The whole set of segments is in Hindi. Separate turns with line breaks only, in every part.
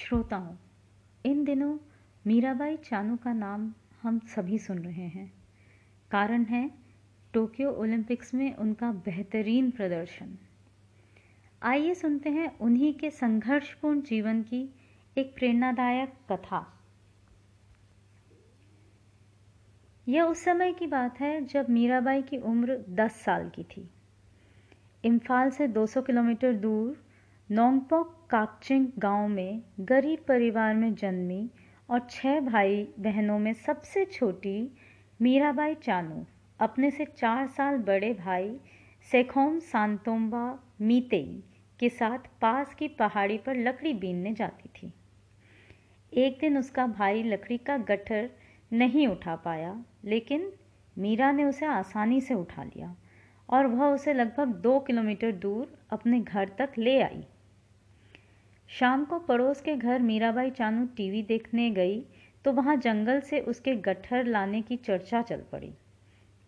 श्रोताओं इन दिनों मीराबाई चानू का नाम हम सभी सुन रहे हैं। कारण है टोक्यो ओलंपिक्स में उनका बेहतरीन प्रदर्शन। आइए सुनते हैं उन्हीं के संघर्षपूर्ण जीवन की एक प्रेरणादायक कथा। यह उस समय की बात है जब मीराबाई की उम्र 10 साल की थी। इम्फाल से 200 किलोमीटर दूर नोंगपोक काकचिंग गाँव में गरीब परिवार में जन्मी और छह भाई बहनों में सबसे छोटी मीराबाई चानू, अपने से चार साल बड़े भाई सेखोम सांतोम्बा मीतेई के साथ पास की पहाड़ी पर लकड़ी बीनने जाती थी। एक दिन उसका भाई लकड़ी का गट्ठर नहीं उठा पाया, लेकिन मीरा ने उसे आसानी से उठा लिया और वह उसे लगभग दो किलोमीटर दूर अपने घर तक ले आई। शाम को पड़ोस के घर मीराबाई चानू टीवी देखने गई तो वहाँ जंगल से उसके गट्ठर लाने की चर्चा चल पड़ी।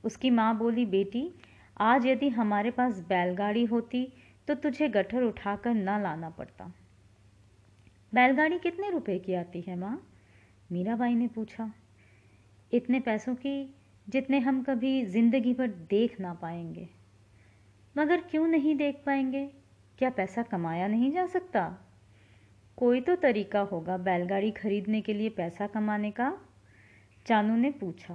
उसकी माँ बोली, बेटी, आज यदि हमारे पास बैलगाड़ी होती तो तुझे गट्ठर उठाकर न लाना पड़ता। बैलगाड़ी कितने रुपए की आती है, माँ? मीराबाई ने पूछा। इतने पैसों की, जितने हम कभी ज़िंदगी भर देख ना पाएँगे। मगर क्यों नहीं देख पाएँगे? क्या पैसा कमाया नहीं जा सकता? कोई तो तरीका होगा बैलगाड़ी खरीदने के लिए पैसा कमाने का। चानू ने पूछा।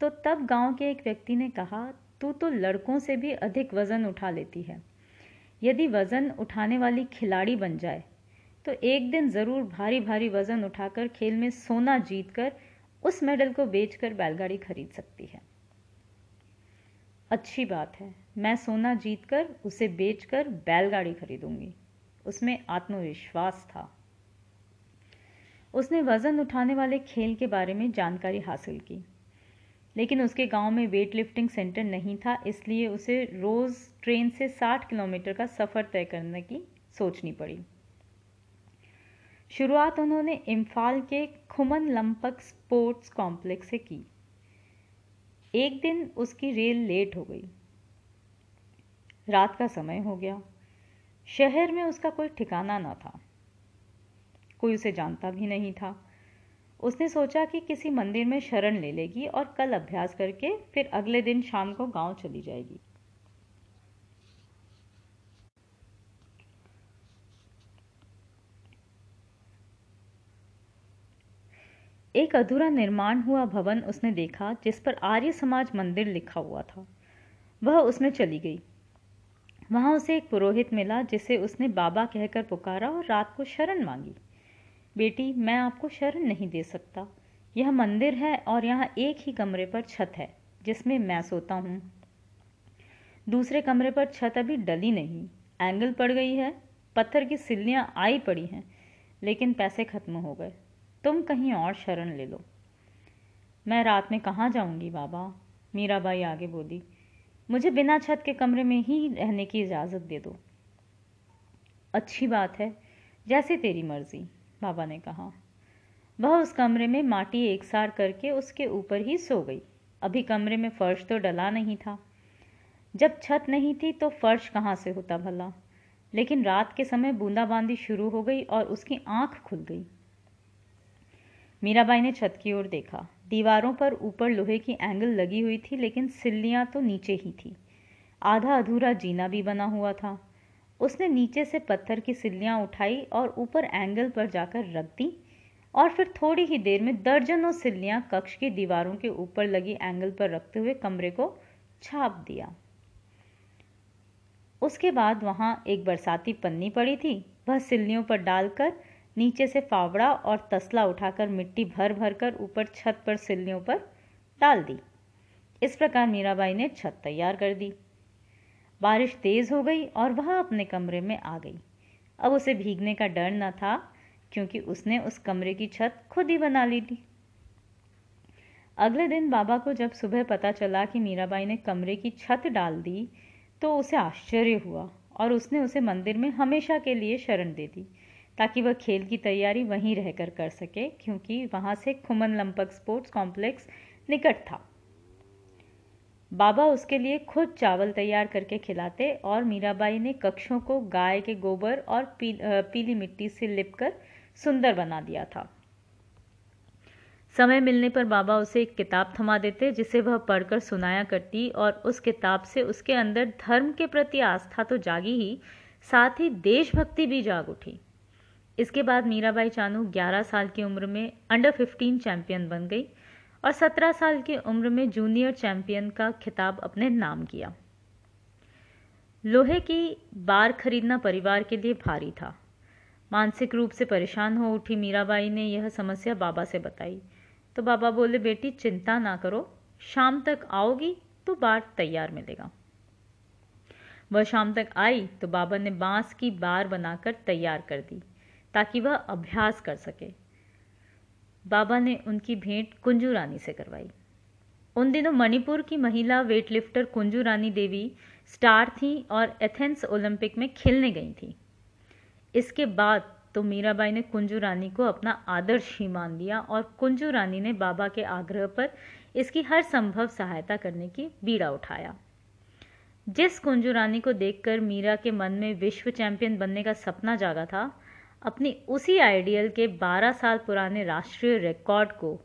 तो तब गाँव के एक व्यक्ति ने कहा, तू तो लड़कों से भी अधिक वज़न उठा लेती है। यदि वज़न उठाने वाली खिलाड़ी बन जाए तो एक दिन ज़रूर भारी भारी वज़न उठाकर खेल में सोना जीतकर उस मेडल को बेचकर बैलगाड़ी खरीद सकती है। अच्छी बात है, मैं सोना जीतकर उसे बेचकर बैलगाड़ी खरीदूँगी। उसमें आत्मविश्वास था। उसने वज़न उठाने वाले खेल के बारे में जानकारी हासिल की, लेकिन उसके गाँव में वेट लिफ्टिंग सेंटर नहीं था, इसलिए उसे रोज़ ट्रेन से 60 किलोमीटर का सफ़र तय करने की सोचनी पड़ी। शुरुआत उन्होंने इम्फाल के खुमन लंपक स्पोर्ट्स कॉम्प्लेक्स से की। एक दिन उसकी रेल लेट हो गई। रात का समय हो गया। शहर में उसका कोई ठिकाना न था। कोई उसे जानता भी नहीं था। उसने सोचा कि किसी मंदिर में शरण ले लेगी और कल अभ्यास करके फिर अगले दिन शाम को गाँव चली जाएगी। एक अधूरा निर्माण हुआ भवन उसने देखा, जिस पर आर्य समाज मंदिर लिखा हुआ था। वह उसमें चली गई। वहाँ उसे एक पुरोहित मिला जिसे उसने बाबा कहकर पुकारा और रात को शरण मांगी। बेटी, मैं आपको शरण नहीं दे सकता। यह मंदिर है और यहाँ एक ही कमरे पर छत है, जिसमें मैं सोता हूँ। दूसरे कमरे पर छत अभी डली नहीं। एंगल पड़ गई है, पत्थर की सिल्लियाँ आई पड़ी हैं, लेकिन पैसे खत्म हो गए। तुम कहीं और शरण ले लो। मैं रात में कहाँ जाऊँगी बाबा? मीराबाई आगे बोली। मुझे बिना छत के कमरे में ही रहने की इजाज़त दे दो। अच्छी बात है, जैसे तेरी मर्ज़ी, बाबा ने कहा। वह उस कमरे में माटी एक सार करके उसके ऊपर ही सो गई। अभी कमरे में फर्श तो डला नहीं था। जब छत नहीं थी तो फर्श कहाँ से होता भला? लेकिन रात के समय बूंदाबांदी शुरू हो गई और उसकी आँख खुल गई। मीराबाई ने छत की ओर देखा। दीवारों पर ऊपर लोहे की एंगल लगी हुई थी, लेकिन सिल्लियाँ तो नीचे ही थी। आधा अधूरा जीना भी बना हुआ था। उसने नीचे से पत्थर की सिल्लियाँ उठाई और ऊपर एंगल पर जाकर रख दी, और फिर थोड़ी ही देर में दर्जनों सिल्लियाँ कक्ष की दीवारों के ऊपर लगी एंगल पर रखते हुए कमरे को छाप दिया। उसके बाद वहाँ एक बरसाती पन्नी पड़ी थी। वह सिल्लियों पर डालकर नीचे से फावड़ा और तसला उठाकर मिट्टी भर भर कर ऊपर छत पर सिल्लियों पर डाल दी। इस प्रकार मीराबाई ने छत तैयार कर दी। बारिश तेज हो गई और वह अपने कमरे में आ गई। अब उसे भीगने का डर न था, क्योंकि उसने उस कमरे की छत खुद ही बना ली थी। अगले दिन बाबा को जब सुबह पता चला कि मीराबाई ने कमरे की छत डाल दी तो उसे आश्चर्य हुआ और उसने उसे मंदिर में हमेशा के लिए शरण दे दी। ताकि वह खेल की तैयारी वहीं रहकर कर सके क्योंकि वहाँ से खुमन लंपक स्पोर्ट्स कॉम्प्लेक्स निकट था। बाबा उसके लिए खुद चावल तैयार करके खिलाते और मीराबाई ने कक्षों को गाय के गोबर और पी, पीली मिट्टी से लिपकर सुंदर बना दिया था। समय मिलने पर बाबा उसे एक किताब थमा देते जिसे वह पढ़कर सुनाया करती और उस किताब से उसके अंदर धर्म के प्रति आस्था तो जागी ही साथ ही देशभक्ति भी जाग उठी। इसके बाद मीराबाई चानू 11 साल की उम्र में अंडर 15 चैंपियन बन गई और 17 साल की उम्र में जूनियर चैंपियन का खिताब अपने नाम किया। लोहे की बार खरीदना परिवार के लिए भारी था। मानसिक रूप से परेशान हो उठी मीराबाई ने यह समस्या बाबा से बताई। तो बाबा बोले, बेटी, चिंता ना करो, शाम तक आओगी तो बार तैयार मिलेगा। वह शाम तक आई तो बाबा ने बाँस की बार बनाकर तैयार कर दी। ताकि वह अभ्यास कर सके। बाबा ने उनकी भेंट कुंजू रानी से करवाई। उन दिनों मणिपुर की महिला वेटलिफ्टर कुंजू रानी देवी स्टार थी और एथेंस ओलंपिक में खेलने गई थी। इसके बाद तो मीराबाई ने कुंजू रानी को अपना आदर्श ही मान लिया और कुंजू रानी ने बाबा के आग्रह पर इसकी हर संभव सहायता करने की बीड़ा उठाया। जिस कुंजू रानी को देखकर मीरा के मन में विश्व चैंपियन बनने का सपना जागा था अपनी उसी आइडियल के 12 साल पुराने राष्ट्रीय रिकॉर्ड को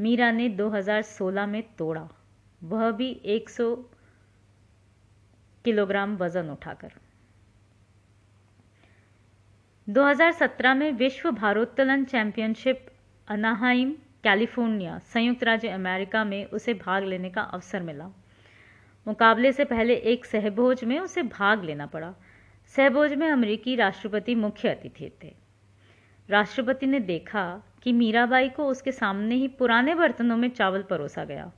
मीरा ने 2016 में तोड़ा। वह भी 100 किलोग्राम वज़न उठाकर। 2017 में विश्व भारोत्तोलन चैंपियनशिप अनाहाइम, कैलिफ़ोर्निया संयुक्त राज्य अमेरिका में उसे भाग लेने का अवसर मिला। मुकाबले से पहले एक सहभोज में उसे भाग लेना पड़ा। सहभोज में अमेरिकी राष्ट्रपति मुख्य अतिथि थे। राष्ट्रपति ने देखा कि मीराबाई को उसके सामने ही पुराने बर्तनों में चावल परोसा गया,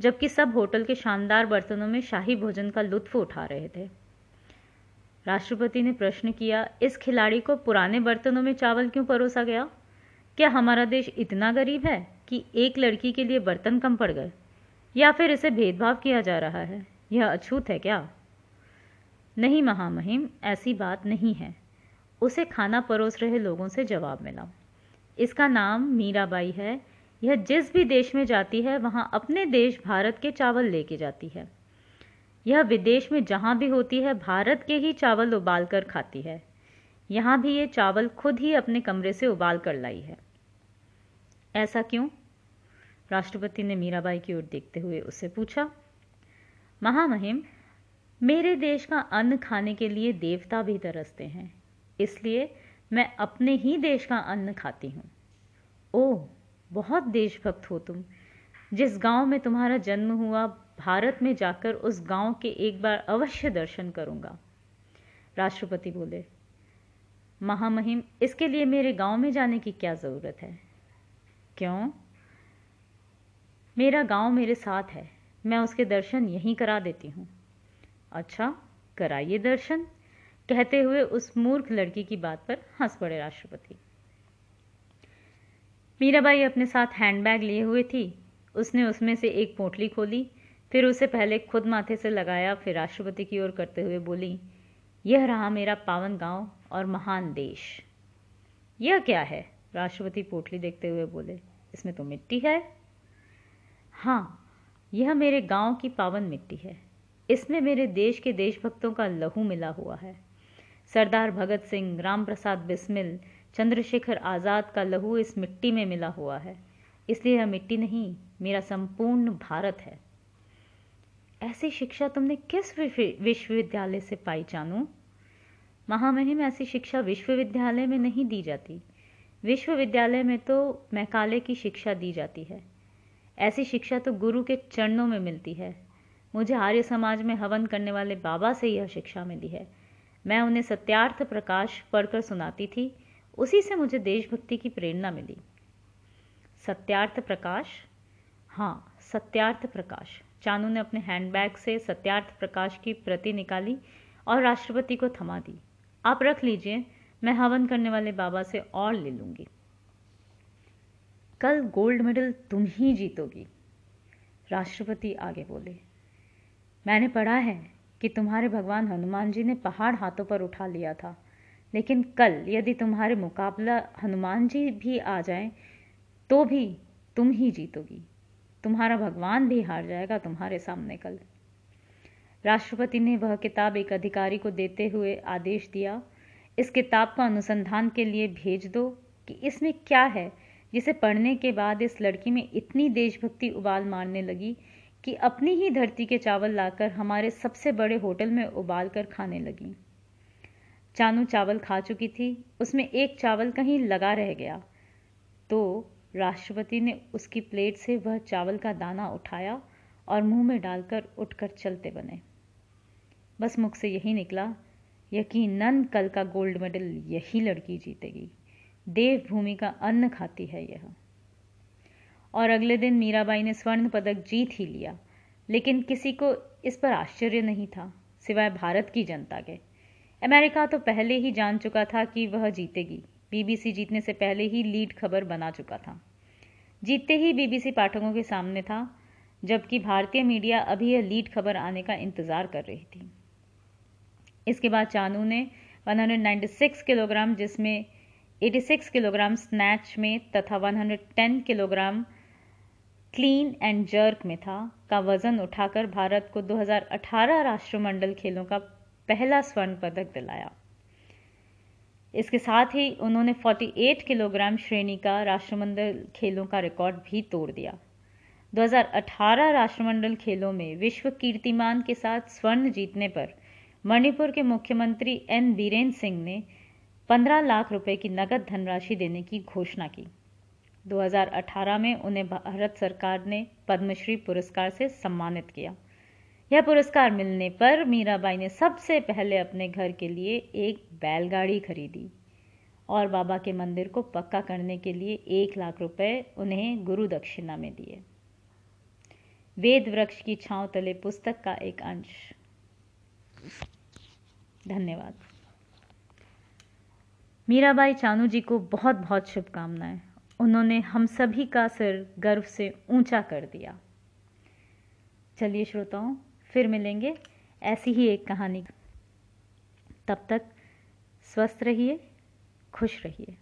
जबकि सब होटल के शानदार बर्तनों में शाही भोजन का लुत्फ उठा रहे थे। राष्ट्रपति ने प्रश्न किया, इस खिलाड़ी को पुराने बर्तनों में चावल क्यों परोसा गया? क्या हमारा देश इतना गरीब है कि एक लड़की के लिए बर्तन कम पड़ गए? या फिर इसे भेदभाव किया जा रहा है? यह अछूत है क्या? नहीं महामहिम, ऐसी बात नहीं है। उसे खाना परोस रहे लोगों से जवाब मिला। इसका नाम मीराबाई है। यह जिस भी देश में जाती है, वहाँ अपने देश भारत के चावल लेके जाती है। यह विदेश में जहाँ भी होती है, भारत के ही चावल उबाल कर खाती है। यहाँ भी ये चावल खुद ही अपने कमरे से उबाल कर लाई है। ऐसा क्यों? राष्ट्रपति ने मीराबाई की ओर देखते हुए उससे पूछा। महामहिम मेरे देश का अन्न खाने के लिए देवता भी तरसते हैं, इसलिए मैं अपने ही देश का अन्न खाती हूँ। ओह बहुत देशभक्त हो तुम। जिस गाँव में तुम्हारा जन्म हुआ, भारत में जाकर उस गाँव के एक बार अवश्य दर्शन करूँगा। राष्ट्रपति बोले, महामहिम, इसके लिए मेरे गाँव में जाने की क्या ज़रूरत है? क्यों? मेरा गाँव मेरे साथ है। मैं उसके दर्शन यहीं करा देती हूँ। अच्छा कराइए दर्शन। कहते हुए उस मूर्ख लड़की की बात पर हंस पड़े राष्ट्रपति। मीराबाई अपने साथ हैंडबैग लिए हुए थी। उसने उसमें से एक पोटली खोली, फिर उसे पहले खुद माथे से लगाया, फिर राष्ट्रपति की ओर करते हुए बोली, यह रहा मेरा पावन गाँव और महान देश। यह क्या है? राष्ट्रपति पोटली देखते हुए बोले, इसमें तो मिट्टी है? हाँ यह मेरे गाँव की पावन मिट्टी है। इसमें मेरे देश के देशभक्तों का लहू मिला हुआ है। सरदार भगत सिंह राम प्रसाद बिस्मिल, चंद्रशेखर आज़ाद का लहू इस मिट्टी में मिला हुआ है। इसलिए यह मिट्टी नहीं, मेरा संपूर्ण भारत है। ऐसी शिक्षा तुमने किस विश्वविद्यालय से पाई जानू? महामहिम ऐसी शिक्षा विश्वविद्यालय में नहीं दी जाती। विश्वविद्यालय में तो मैकाले की शिक्षा दी जाती है। ऐसी शिक्षा तो गुरु के चरणों में मिलती है। मुझे आर्य समाज में हवन करने वाले बाबा से यह शिक्षा मिली है। मैं उन्हें सत्यार्थ प्रकाश पढ़कर सुनाती थी। उसी से मुझे देशभक्ति की प्रेरणा मिली। सत्यार्थ प्रकाश? हाँ सत्यार्थ प्रकाश। चानू ने अपने हैंडबैग से सत्यार्थ प्रकाश की प्रति निकाली और राष्ट्रपति को थमा दी। आप रख लीजिए, मैं हवन करने वाले बाबा से और ले लूँगी। कल गोल्ड मेडल तुम ही जीतोगी। राष्ट्रपति आगे बोले मैंने पढ़ा है कि तुम्हारे भगवान हनुमान जी ने पहाड़ हाथों पर उठा लिया था। लेकिन कल यदि तुम्हारे मुकाबला हनुमान जी भी आ जाएँ तो भी तुम ही जीतोगी। तुम्हारा भगवान भी हार जाएगा तुम्हारे सामने कल। राष्ट्रपति ने वह किताब एक अधिकारी को देते हुए आदेश दिया। इस किताब को अनुसंधान के लिए भेज दो कि इसमें क्या है, जिसे पढ़ने के बाद इस लड़की में इतनी देशभक्ति उबाल मारने लगी कि अपनी ही धरती के चावल लाकर हमारे सबसे बड़े होटल में उबाल कर खाने लगी। चानू चावल खा चुकी थी, उसमें एक चावल कहीं लगा रह गया। तो राष्ट्रपति ने उसकी प्लेट से वह चावल का दाना उठाया और मुँह में डालकर उठकर चलते बने। बस मुख से यही निकला, यकीनन कल का गोल्ड मेडल यही लड़की जीतेगी। देवभूमि का अन्न खाती है यह। और अगले दिन मीराबाई ने स्वर्ण पदक जीत ही लिया। लेकिन किसी को इस पर आश्चर्य नहीं था, सिवाय भारत की जनता के। अमेरिका तो पहले ही जान चुका था कि वह जीतेगी। बीबीसी जीतने से पहले ही लीड खबर बना चुका था। जीतते ही बीबीसी पाठकों के सामने था, जबकि भारतीय मीडिया अभी यह लीड खबर आने का इंतज़ार कर रही थी। इसके बाद चानू ने 196 किलोग्राम, जिसमें 86 किलोग्राम स्नैच में तथा 110 किलोग्राम क्लीन एंड जर्क में था, का वज़न उठाकर भारत को 2018 राष्ट्रमंडल खेलों का पहला स्वर्ण पदक दिलाया। इसके साथ ही उन्होंने 48 किलोग्राम श्रेणी का राष्ट्रमंडल खेलों का रिकॉर्ड भी तोड़ दिया। 2018 राष्ट्रमंडल खेलों में विश्व कीर्तिमान के साथ स्वर्ण जीतने पर मणिपुर के मुख्यमंत्री एन बीरेन सिंह ने 15 लाख रुपए की नकद धनराशि देने की घोषणा की। 2018 में उन्हें भारत सरकार ने पद्मश्री पुरस्कार से सम्मानित किया। यह पुरस्कार मिलने पर मीराबाई ने सबसे पहले अपने घर के लिए एक बैलगाड़ी खरीदी और बाबा के मंदिर को पक्का करने के लिए एक लाख रुपए उन्हें गुरु दक्षिणा में दिए। वेद वृक्ष की छांव तले पुस्तक का एक अंश। धन्यवाद। मीराबाई चानू जी को बहुत बहुत शुभकामनाएँ। उन्होंने हम सभी का सिर गर्व से ऊँचा कर दिया। चलिए श्रोताओं, फिर मिलेंगे ऐसी ही एक कहानी। तब तक स्वस्थ रहिए, खुश रहिए।